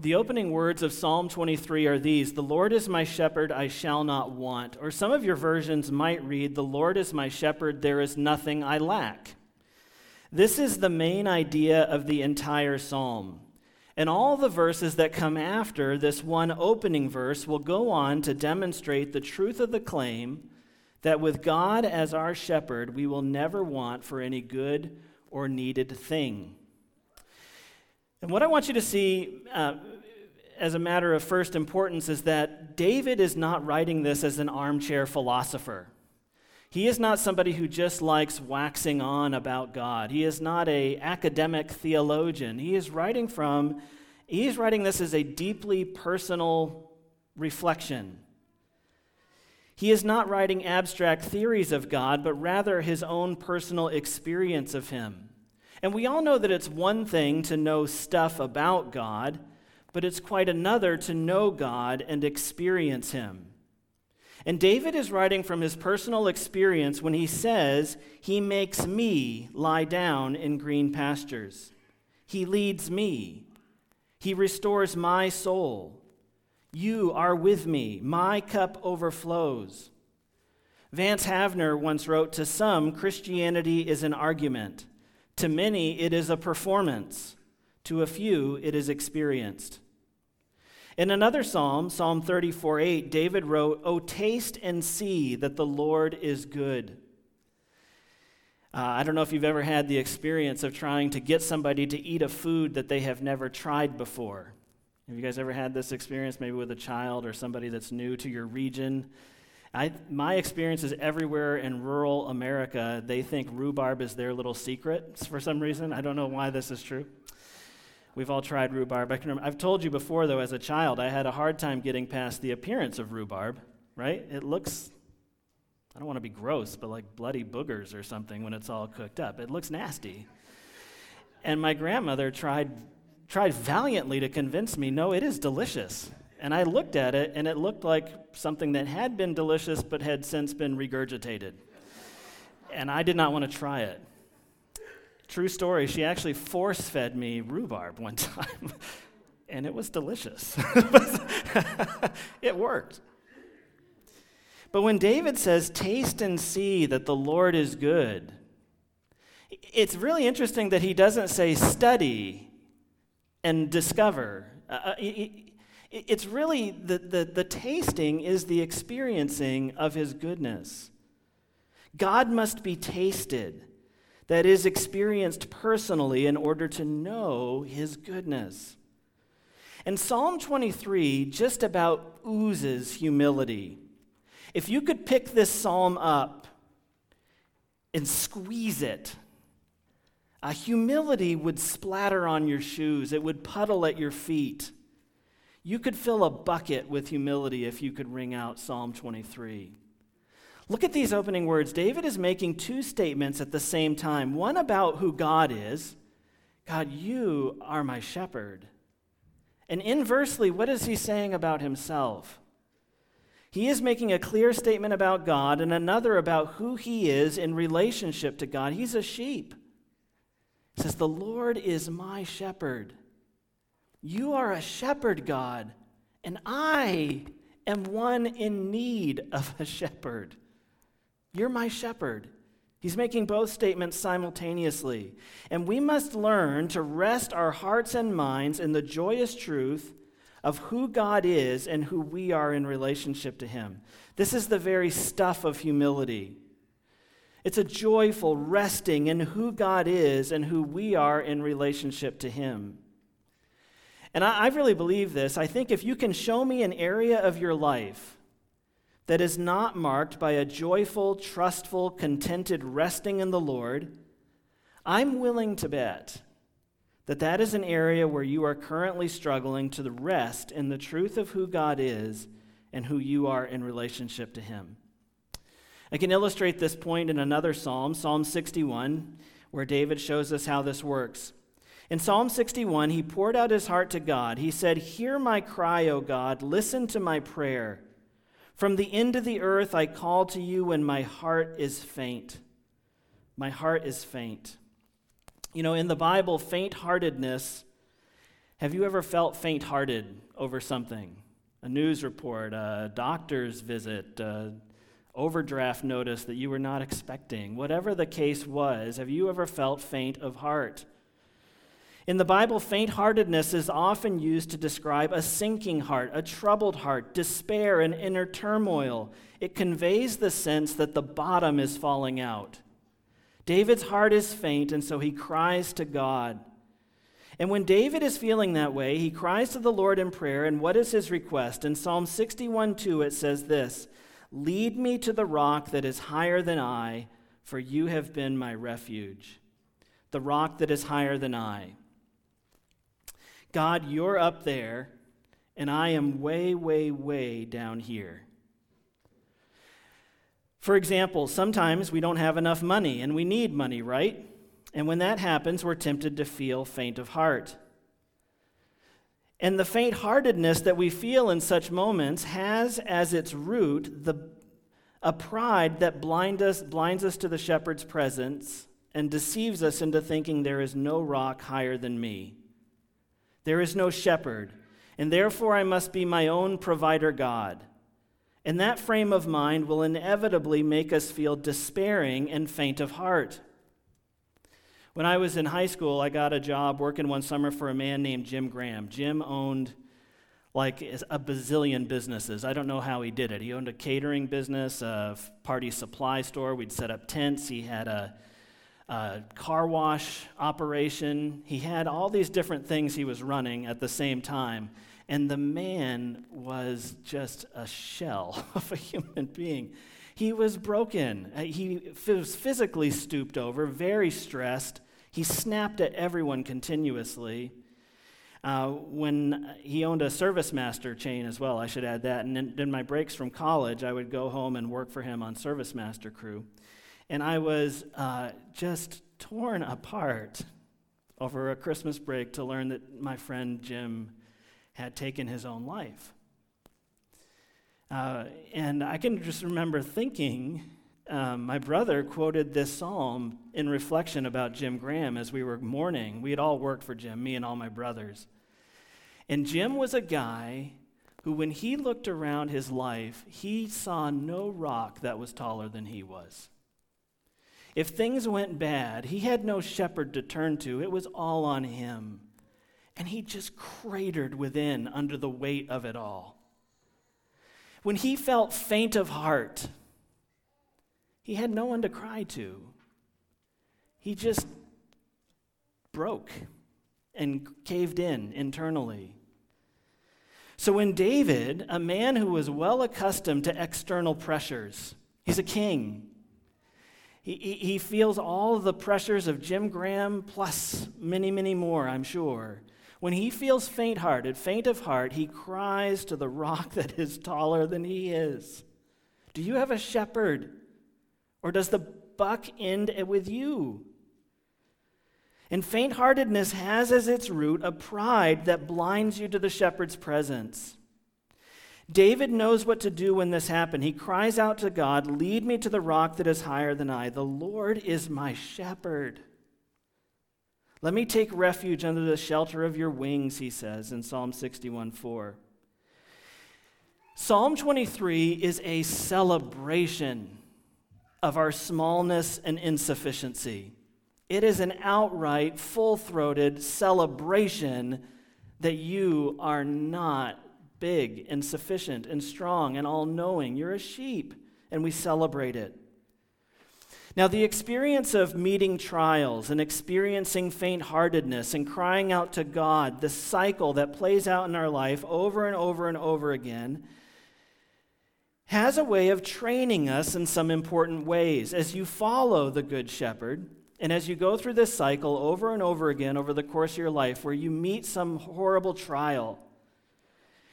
The opening words of Psalm 23 are these The Lord is my shepherd, I shall not want. Or some of your versions might read, The Lord is my shepherd, there is nothing I lack. This is the main idea of the entire psalm. And all the verses that come after this one opening verse will go on to demonstrate the truth of the claim that with God as our shepherd, we will never want for any good or needed thing. And what I want you to see uh, as a matter of first importance is that David is not writing this as an armchair philosopher. He is not somebody who just likes waxing on about God. He is not a academic theologian. He is writing from he is writing this as a deeply personal reflection. He is not writing abstract theories of God, but rather his own personal experience of him. And we all know that it's one thing to know stuff about God, but it's quite another to know God and experience Him. And David is writing from his personal experience when he says, He makes me lie down in green pastures. He leads me. He restores my soul. You are with me. My cup overflows. Vance Havner once wrote To some, Christianity is an argument. To many, it is a performance. To a few, it is experienced. In another psalm, Psalm 34 8, David wrote, Oh, taste and see that the Lord is good. Uh, I don't know if you've ever had the experience of trying to get somebody to eat a food that they have never tried before. Have you guys ever had this experience, maybe with a child or somebody that's new to your region? I, my experience is everywhere in rural America, they think rhubarb is their little secret for some reason. I don't know why this is true. We've all tried rhubarb. I can remember, I've told you before, though, as a child, I had a hard time getting past the appearance of rhubarb, right? It looks, I don't want to be gross, but like bloody boogers or something when it's all cooked up. It looks nasty. And my grandmother tried, tried valiantly to convince me no, it is delicious. And I looked at it, and it looked like something that had been delicious but had since been regurgitated. And I did not want to try it. True story, she actually force fed me rhubarb one time, and it was delicious. it worked. But when David says, Taste and see that the Lord is good, it's really interesting that he doesn't say study and discover. Uh, uh it's really the, the, the tasting is the experiencing of his goodness. God must be tasted that is experienced personally in order to know his goodness. And Psalm 23 just about oozes humility. If you could pick this psalm up and squeeze it, a humility would splatter on your shoes, it would puddle at your feet. You could fill a bucket with humility if you could wring out Psalm 23. Look at these opening words. David is making two statements at the same time one about who God is God, you are my shepherd. And inversely, what is he saying about himself? He is making a clear statement about God and another about who he is in relationship to God. He's a sheep. He says, The Lord is my shepherd. You are a shepherd, God, and I am one in need of a shepherd. You're my shepherd. He's making both statements simultaneously. And we must learn to rest our hearts and minds in the joyous truth of who God is and who we are in relationship to Him. This is the very stuff of humility. It's a joyful resting in who God is and who we are in relationship to Him. And I, I really believe this. I think if you can show me an area of your life that is not marked by a joyful, trustful, contented resting in the Lord, I'm willing to bet that that is an area where you are currently struggling to rest in the truth of who God is and who you are in relationship to Him. I can illustrate this point in another psalm, Psalm 61, where David shows us how this works. In Psalm 61, he poured out his heart to God. He said, Hear my cry, O God, listen to my prayer. From the end of the earth I call to you when my heart is faint. My heart is faint. You know, in the Bible, faint heartedness Have you ever felt faint hearted over something? A news report, a doctor's visit, a overdraft notice that you were not expecting. Whatever the case was, have you ever felt faint of heart? In the Bible, faint heartedness is often used to describe a sinking heart, a troubled heart, despair, and inner turmoil. It conveys the sense that the bottom is falling out. David's heart is faint, and so he cries to God. And when David is feeling that way, he cries to the Lord in prayer. And what is his request? In Psalm 61 2, it says this Lead me to the rock that is higher than I, for you have been my refuge. The rock that is higher than I. God, you're up there, and I am way, way, way down here. For example, sometimes we don't have enough money and we need money, right? And when that happens, we're tempted to feel faint of heart. And the faint heartedness that we feel in such moments has as its root the, a pride that blind us, blinds us to the shepherd's presence and deceives us into thinking there is no rock higher than me. There is no shepherd, and therefore I must be my own provider God. And that frame of mind will inevitably make us feel despairing and faint of heart. When I was in high school, I got a job working one summer for a man named Jim Graham. Jim owned like a bazillion businesses. I don't know how he did it. He owned a catering business, a party supply store. We'd set up tents. He had a, a car wash operation. He had all these different things he was running at the same time. And the man was just a shell of a human being. He was broken. Uh, he was physically stooped over, very stressed. He snapped at everyone continuously. Uh, when he owned a ServiceMaster chain as well, I should add that. And in, my breaks from college, I would go home and work for him on ServiceMaster crew. And I was uh, just torn apart over a Christmas break to learn that my friend Jim had taken his own life. Uh, and I can just remember thinking, um, my brother quoted this psalm in reflection about Jim Graham as we were mourning. We had all worked for Jim, me and all my brothers. And Jim was a guy who, when he looked around his life, he saw no rock that was taller than he was. If things went bad, he had no shepherd to turn to, it was all on him. And he just cratered within under the weight of it all. When he felt faint of heart, he had no one to cry to. He just broke and caved in internally. So when David, a man who was well accustomed to external pressures, he's a king. He, he, feels all the pressures of Jim Graham plus many, many more, I'm sure. When he feels faint hearted, faint of heart, he cries to the rock that is taller than he is. Do you have a shepherd? Or does the buck end with you? And faint heartedness has as its root a pride that blinds you to the shepherd's presence. David knows what to do when this happens. He cries out to God, Lead me to the rock that is higher than I. The Lord is my shepherd. Let me take refuge under the shelter of your wings, he says in Psalm 61 4. Psalm 23 is a celebration of our smallness and insufficiency. It is an outright, full throated celebration that you are not big and sufficient and strong and all knowing. You're a sheep, and we celebrate it. Now, the experience of meeting trials and experiencing faint heartedness and crying out to God, the cycle that plays out in our life over and over and over again, has a way of training us in some important ways. As you follow the Good Shepherd, and as you go through this cycle over and over again over the course of your life, where you meet some horrible trial,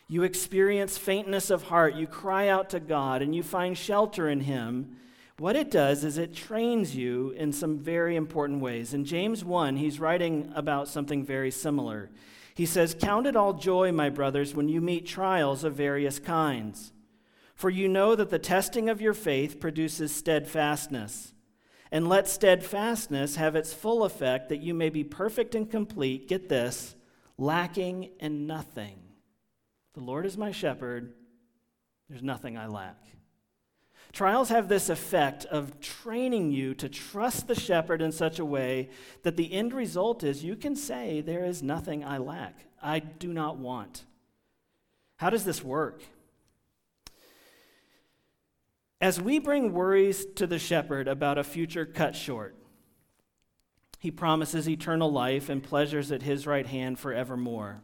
you experience faintness of heart, you cry out to God, and you find shelter in Him what it does is it trains you in some very important ways. In James 1, he's writing about something very similar. He says, Count it all joy, my brothers, when you meet trials of various kinds. For you know that the testing of your faith produces steadfastness. And let steadfastness have its full effect, that you may be perfect and complete, get this, lacking in nothing. The Lord is my shepherd, there's nothing I lack. Trials have this effect of training you to trust the shepherd in such a way that the end result is you can say, There is nothing I lack, I do not want. How does this work? As we bring worries to the shepherd about a future cut short, he promises eternal life and pleasures at his right hand forevermore.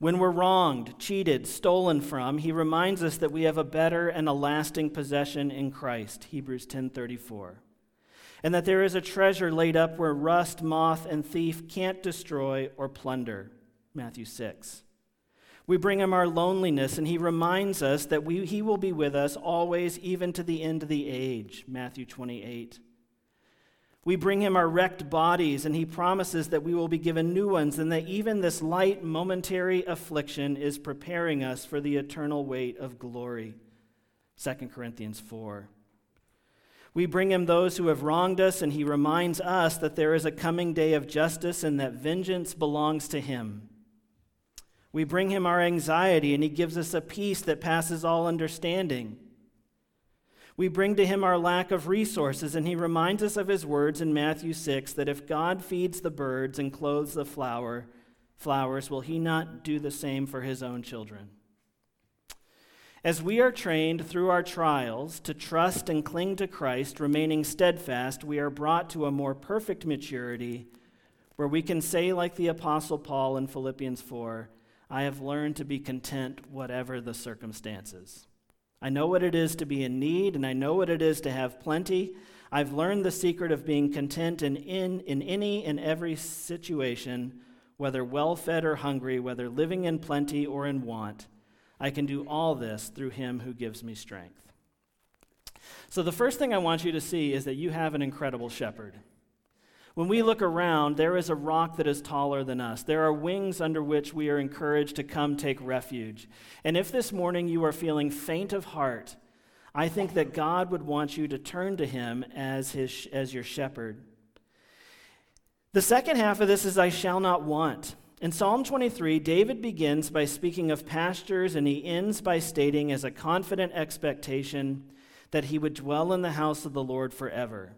When we're wronged, cheated, stolen from, he reminds us that we have a better and a lasting possession in Christ, Hebrews 10:34. And that there is a treasure laid up where rust, moth, and thief can't destroy or plunder, Matthew 6. We bring him our loneliness, and he reminds us that we, he will be with us always, even to the end of the age, Matthew 28. We bring him our wrecked bodies, and he promises that we will be given new ones, and that even this light, momentary affliction is preparing us for the eternal weight of glory. 2 Corinthians 4. We bring him those who have wronged us, and he reminds us that there is a coming day of justice and that vengeance belongs to him. We bring him our anxiety, and he gives us a peace that passes all understanding. We bring to him our lack of resources, and he reminds us of his words in Matthew 6 that if God feeds the birds and clothes the flower, flowers, will he not do the same for his own children? As we are trained through our trials to trust and cling to Christ, remaining steadfast, we are brought to a more perfect maturity where we can say, like the Apostle Paul in Philippians 4, I have learned to be content whatever the circumstances. I know what it is to be in need, and I know what it is to have plenty. I've learned the secret of being content in, in, in any and every situation, whether well fed or hungry, whether living in plenty or in want. I can do all this through him who gives me strength. So, the first thing I want you to see is that you have an incredible shepherd. When we look around, there is a rock that is taller than us. There are wings under which we are encouraged to come take refuge. And if this morning you are feeling faint of heart, I think that God would want you to turn to him as, his, as your shepherd. The second half of this is I shall not want. In Psalm 23, David begins by speaking of pastures, and he ends by stating as a confident expectation that he would dwell in the house of the Lord forever.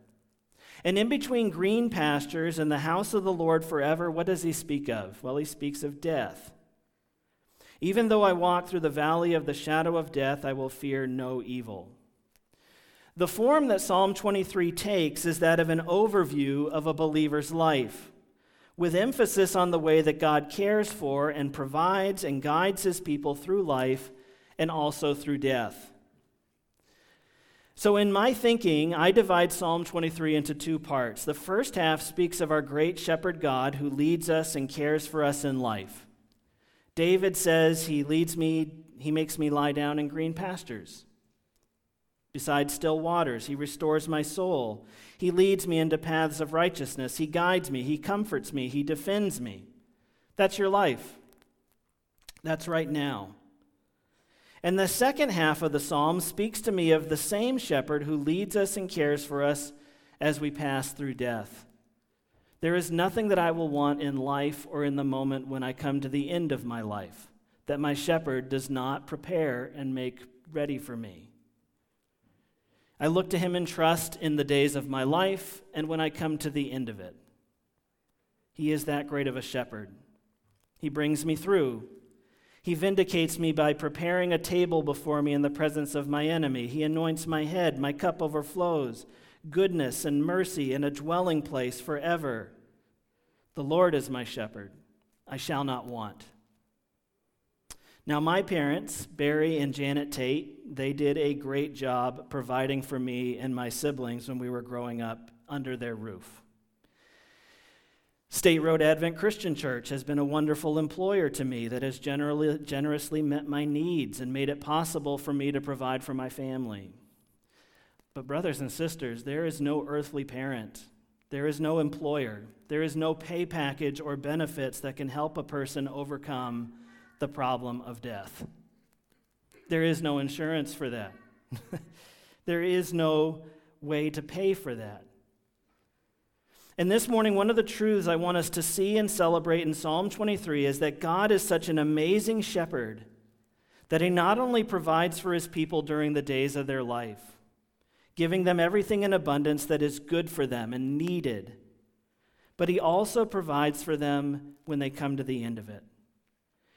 And in between green pastures and the house of the Lord forever, what does he speak of? Well, he speaks of death. Even though I walk through the valley of the shadow of death, I will fear no evil. The form that Psalm 23 takes is that of an overview of a believer's life, with emphasis on the way that God cares for and provides and guides his people through life and also through death. So, in my thinking, I divide Psalm 23 into two parts. The first half speaks of our great shepherd God who leads us and cares for us in life. David says, He leads me, He makes me lie down in green pastures. Beside still waters, He restores my soul. He leads me into paths of righteousness. He guides me. He comforts me. He defends me. That's your life. That's right now. And the second half of the psalm speaks to me of the same shepherd who leads us and cares for us as we pass through death. There is nothing that I will want in life or in the moment when I come to the end of my life that my shepherd does not prepare and make ready for me. I look to him in trust in the days of my life and when I come to the end of it. He is that great of a shepherd. He brings me through he vindicates me by preparing a table before me in the presence of my enemy. He anoints my head, my cup overflows. Goodness and mercy in a dwelling place forever. The Lord is my shepherd. I shall not want. Now, my parents, Barry and Janet Tate, they did a great job providing for me and my siblings when we were growing up under their roof. State Road Advent Christian Church has been a wonderful employer to me that has generally, generously met my needs and made it possible for me to provide for my family. But, brothers and sisters, there is no earthly parent, there is no employer, there is no pay package or benefits that can help a person overcome the problem of death. There is no insurance for that, there is no way to pay for that. And this morning, one of the truths I want us to see and celebrate in Psalm 23 is that God is such an amazing shepherd that he not only provides for his people during the days of their life, giving them everything in abundance that is good for them and needed, but he also provides for them when they come to the end of it.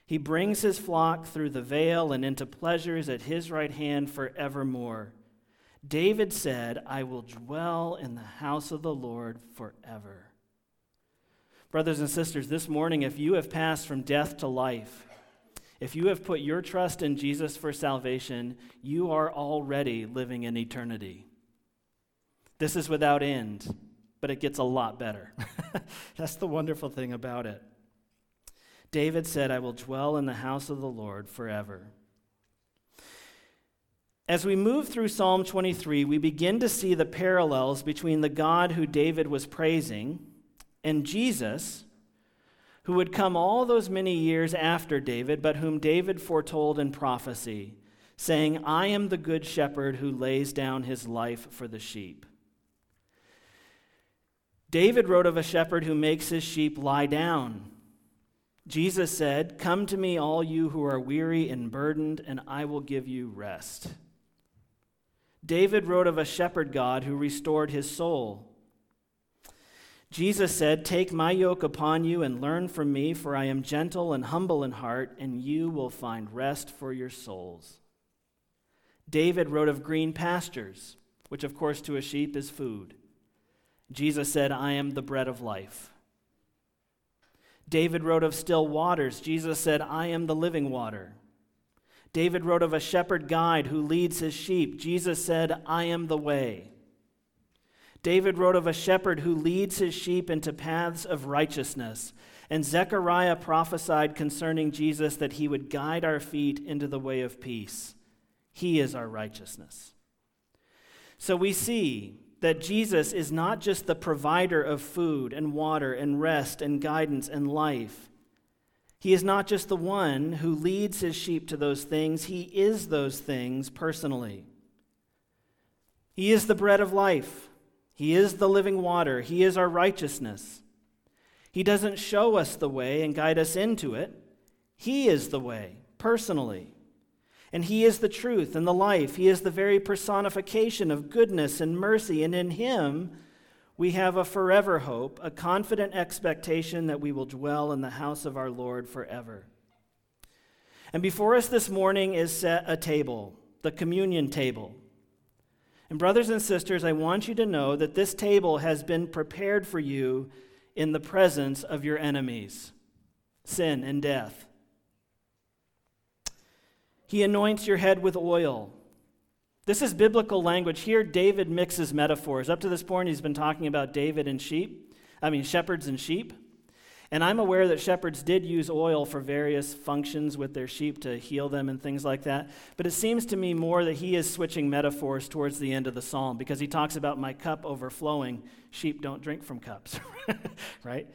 He brings his flock through the veil and into pleasures at his right hand forevermore. David said, I will dwell in the house of the Lord forever. Brothers and sisters, this morning, if you have passed from death to life, if you have put your trust in Jesus for salvation, you are already living in eternity. This is without end, but it gets a lot better. That's the wonderful thing about it. David said, I will dwell in the house of the Lord forever. As we move through Psalm 23, we begin to see the parallels between the God who David was praising and Jesus, who would come all those many years after David, but whom David foretold in prophecy, saying, I am the good shepherd who lays down his life for the sheep. David wrote of a shepherd who makes his sheep lie down. Jesus said, Come to me, all you who are weary and burdened, and I will give you rest. David wrote of a shepherd God who restored his soul. Jesus said, Take my yoke upon you and learn from me, for I am gentle and humble in heart, and you will find rest for your souls. David wrote of green pastures, which, of course, to a sheep is food. Jesus said, I am the bread of life. David wrote of still waters. Jesus said, I am the living water. David wrote of a shepherd guide who leads his sheep. Jesus said, I am the way. David wrote of a shepherd who leads his sheep into paths of righteousness. And Zechariah prophesied concerning Jesus that he would guide our feet into the way of peace. He is our righteousness. So we see that Jesus is not just the provider of food and water and rest and guidance and life. He is not just the one who leads his sheep to those things, he is those things personally. He is the bread of life, he is the living water, he is our righteousness. He doesn't show us the way and guide us into it, he is the way, personally. And he is the truth and the life. He is the very personification of goodness and mercy, and in him, we have a forever hope, a confident expectation that we will dwell in the house of our Lord forever. And before us this morning is set a table, the communion table. And, brothers and sisters, I want you to know that this table has been prepared for you in the presence of your enemies, sin and death. He anoints your head with oil. This is biblical language. Here, David mixes metaphors. Up to this point, he's been talking about David and sheep, I mean, shepherds and sheep. And I'm aware that shepherds did use oil for various functions with their sheep to heal them and things like that. But it seems to me more that he is switching metaphors towards the end of the psalm because he talks about my cup overflowing. Sheep don't drink from cups, right?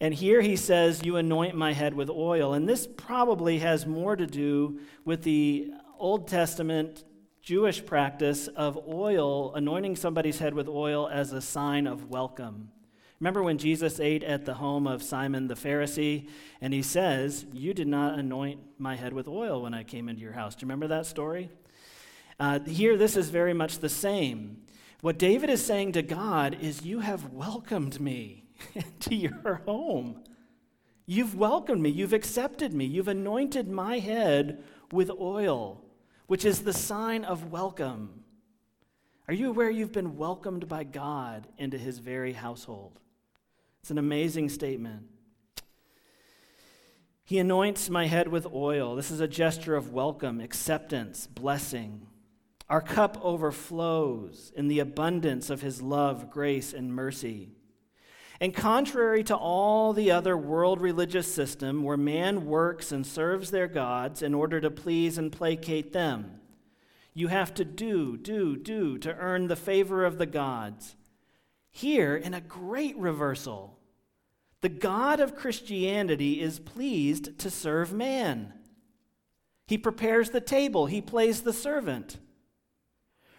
And here he says, You anoint my head with oil. And this probably has more to do with the Old Testament Jewish practice of oil, anointing somebody's head with oil as a sign of welcome. Remember when Jesus ate at the home of Simon the Pharisee, and he says, You did not anoint my head with oil when I came into your house. Do you remember that story? Uh, here, this is very much the same. What David is saying to God is, You have welcomed me into your home. You've welcomed me. You've accepted me. You've anointed my head with oil which is the sign of welcome. Are you aware you've been welcomed by God into his very household? It's an amazing statement. He anoints my head with oil. This is a gesture of welcome, acceptance, blessing. Our cup overflows in the abundance of his love, grace, and mercy. And contrary to all the other world religious system where man works and serves their gods in order to please and placate them, you have to do, do, do to earn the favor of the gods. Here, in a great reversal, the God of Christianity is pleased to serve man. He prepares the table, he plays the servant.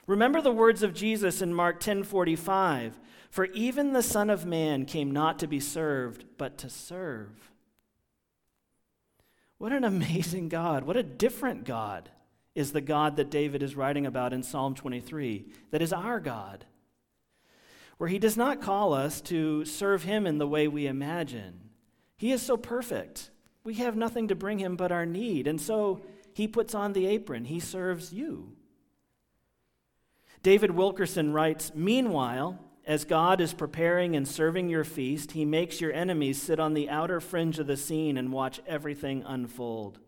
Remember the words of Jesus in Mark 10:45, "For even the Son of man came not to be served, but to serve." What an amazing God. What a different God is the God that David is writing about in Psalm 23, that is our God. Where he does not call us to serve him in the way we imagine. He is so perfect. We have nothing to bring him but our need. And so he puts on the apron, he serves you. David Wilkerson writes Meanwhile, as God is preparing and serving your feast, he makes your enemies sit on the outer fringe of the scene and watch everything unfold.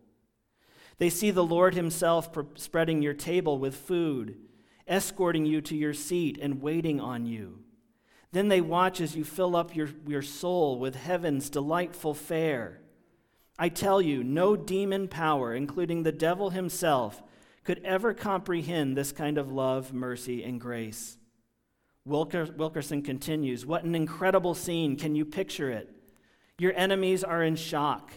They see the Lord himself spreading your table with food, escorting you to your seat, and waiting on you. Then they watch as you fill up your, your soul with heaven's delightful fare. I tell you, no demon power, including the devil himself, could ever comprehend this kind of love, mercy, and grace. Wilker, Wilkerson continues What an incredible scene. Can you picture it? Your enemies are in shock.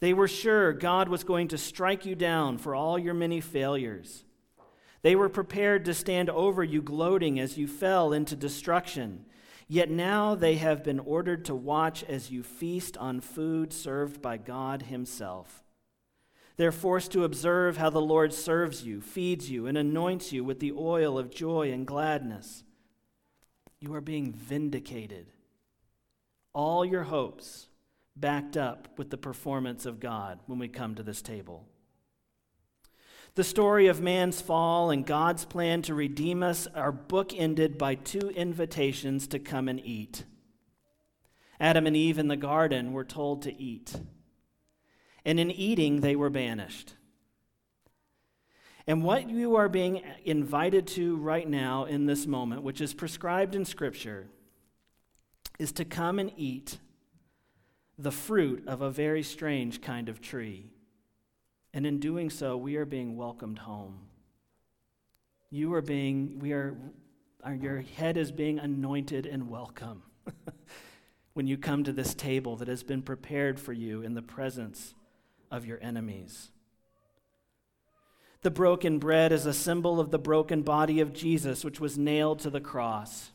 They were sure God was going to strike you down for all your many failures. They were prepared to stand over you, gloating as you fell into destruction. Yet now they have been ordered to watch as you feast on food served by God Himself. They're forced to observe how the Lord serves you, feeds you, and anoints you with the oil of joy and gladness. You are being vindicated. All your hopes backed up with the performance of God when we come to this table. The story of man's fall and God's plan to redeem us are bookended by two invitations to come and eat. Adam and Eve in the garden were told to eat and in eating they were banished. And what you are being invited to right now in this moment, which is prescribed in Scripture, is to come and eat the fruit of a very strange kind of tree. And in doing so, we are being welcomed home. You are being, we are, your head is being anointed and welcome when you come to this table that has been prepared for you in the presence of your enemies. The broken bread is a symbol of the broken body of Jesus, which was nailed to the cross.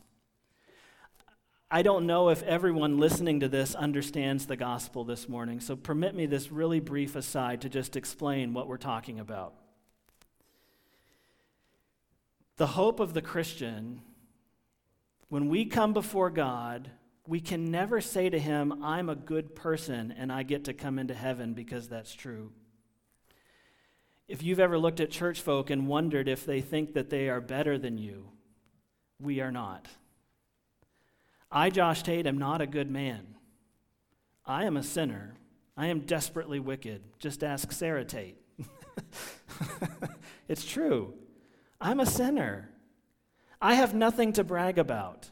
I don't know if everyone listening to this understands the gospel this morning, so permit me this really brief aside to just explain what we're talking about. The hope of the Christian, when we come before God, we can never say to him, I'm a good person and I get to come into heaven because that's true. If you've ever looked at church folk and wondered if they think that they are better than you, we are not. I, Josh Tate, am not a good man. I am a sinner. I am desperately wicked. Just ask Sarah Tate. it's true. I'm a sinner. I have nothing to brag about.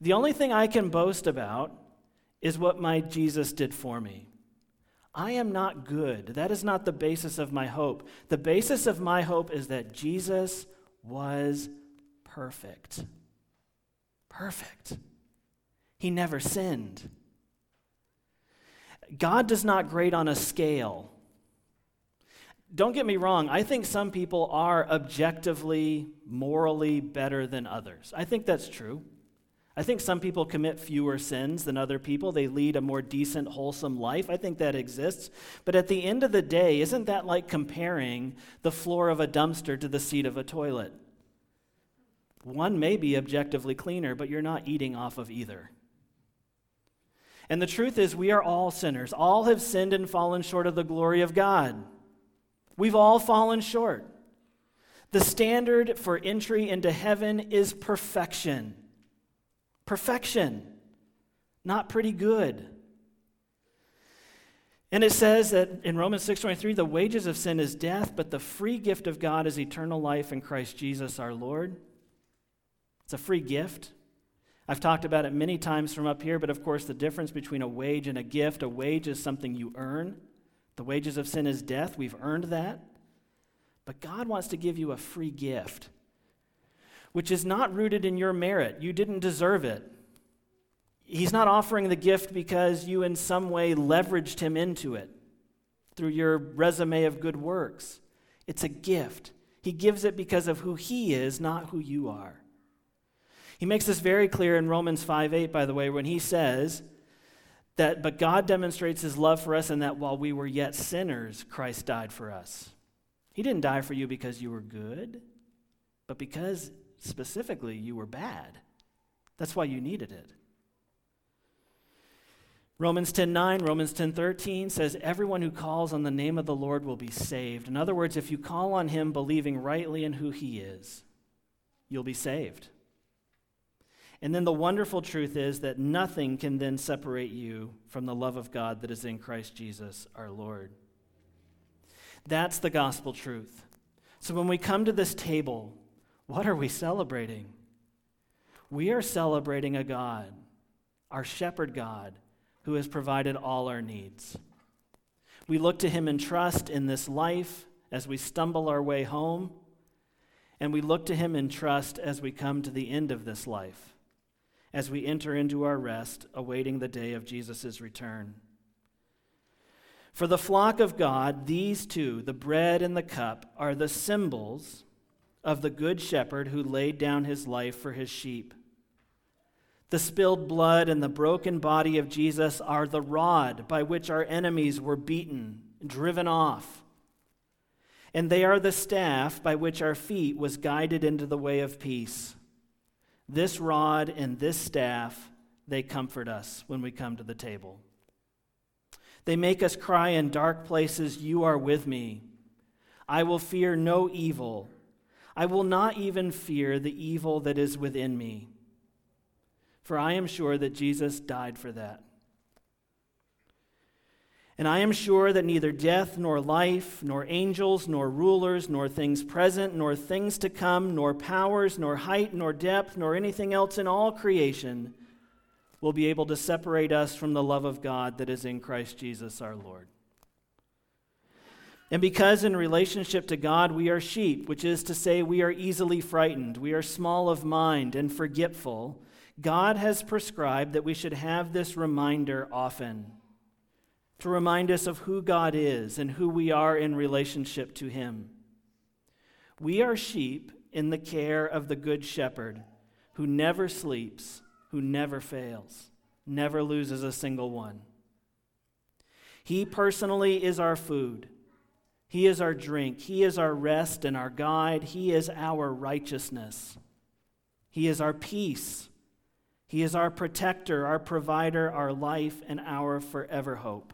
The only thing I can boast about is what my Jesus did for me. I am not good. That is not the basis of my hope. The basis of my hope is that Jesus was perfect. Perfect. He never sinned. God does not grade on a scale. Don't get me wrong, I think some people are objectively, morally better than others. I think that's true. I think some people commit fewer sins than other people. They lead a more decent, wholesome life. I think that exists. But at the end of the day, isn't that like comparing the floor of a dumpster to the seat of a toilet? One may be objectively cleaner, but you're not eating off of either. And the truth is, we are all sinners. All have sinned and fallen short of the glory of God. We've all fallen short. The standard for entry into heaven is perfection. Perfection, not pretty good. And it says that in Romans 6:23 the wages of sin is death, but the free gift of God is eternal life in Christ Jesus our Lord. It's a free gift. I've talked about it many times from up here, but of course the difference between a wage and a gift, a wage is something you earn. The wages of sin is death. We've earned that. But God wants to give you a free gift which is not rooted in your merit. You didn't deserve it. He's not offering the gift because you in some way leveraged him into it through your resume of good works. It's a gift. He gives it because of who He is, not who you are. He makes this very clear in Romans 5 8, by the way, when he says that, but God demonstrates His love for us in that while we were yet sinners, Christ died for us. He didn't die for you because you were good, but because specifically you were bad. That's why you needed it. Romans 10:9, Romans 10:13 says everyone who calls on the name of the Lord will be saved. In other words, if you call on him believing rightly in who he is, you'll be saved. And then the wonderful truth is that nothing can then separate you from the love of God that is in Christ Jesus our Lord. That's the gospel truth. So when we come to this table, what are we celebrating? We are celebrating a God, our shepherd God who has provided all our needs. We look to him in trust in this life as we stumble our way home, and we look to him in trust as we come to the end of this life, as we enter into our rest, awaiting the day of Jesus' return. For the flock of God, these two, the bread and the cup, are the symbols of the good shepherd who laid down his life for his sheep. The spilled blood and the broken body of Jesus are the rod by which our enemies were beaten, driven off. And they are the staff by which our feet was guided into the way of peace. This rod and this staff, they comfort us when we come to the table. They make us cry in dark places, You are with me. I will fear no evil. I will not even fear the evil that is within me for I am sure that Jesus died for that. And I am sure that neither death, nor life, nor angels, nor rulers, nor things present, nor things to come, nor powers, nor height, nor depth, nor anything else in all creation will be able to separate us from the love of God that is in Christ Jesus our Lord. And because in relationship to God we are sheep, which is to say, we are easily frightened, we are small of mind and forgetful, God has prescribed that we should have this reminder often to remind us of who God is and who we are in relationship to Him. We are sheep in the care of the Good Shepherd who never sleeps, who never fails, never loses a single one. He personally is our food. He is our drink. He is our rest and our guide. He is our righteousness. He is our peace. He is our protector, our provider, our life, and our forever hope.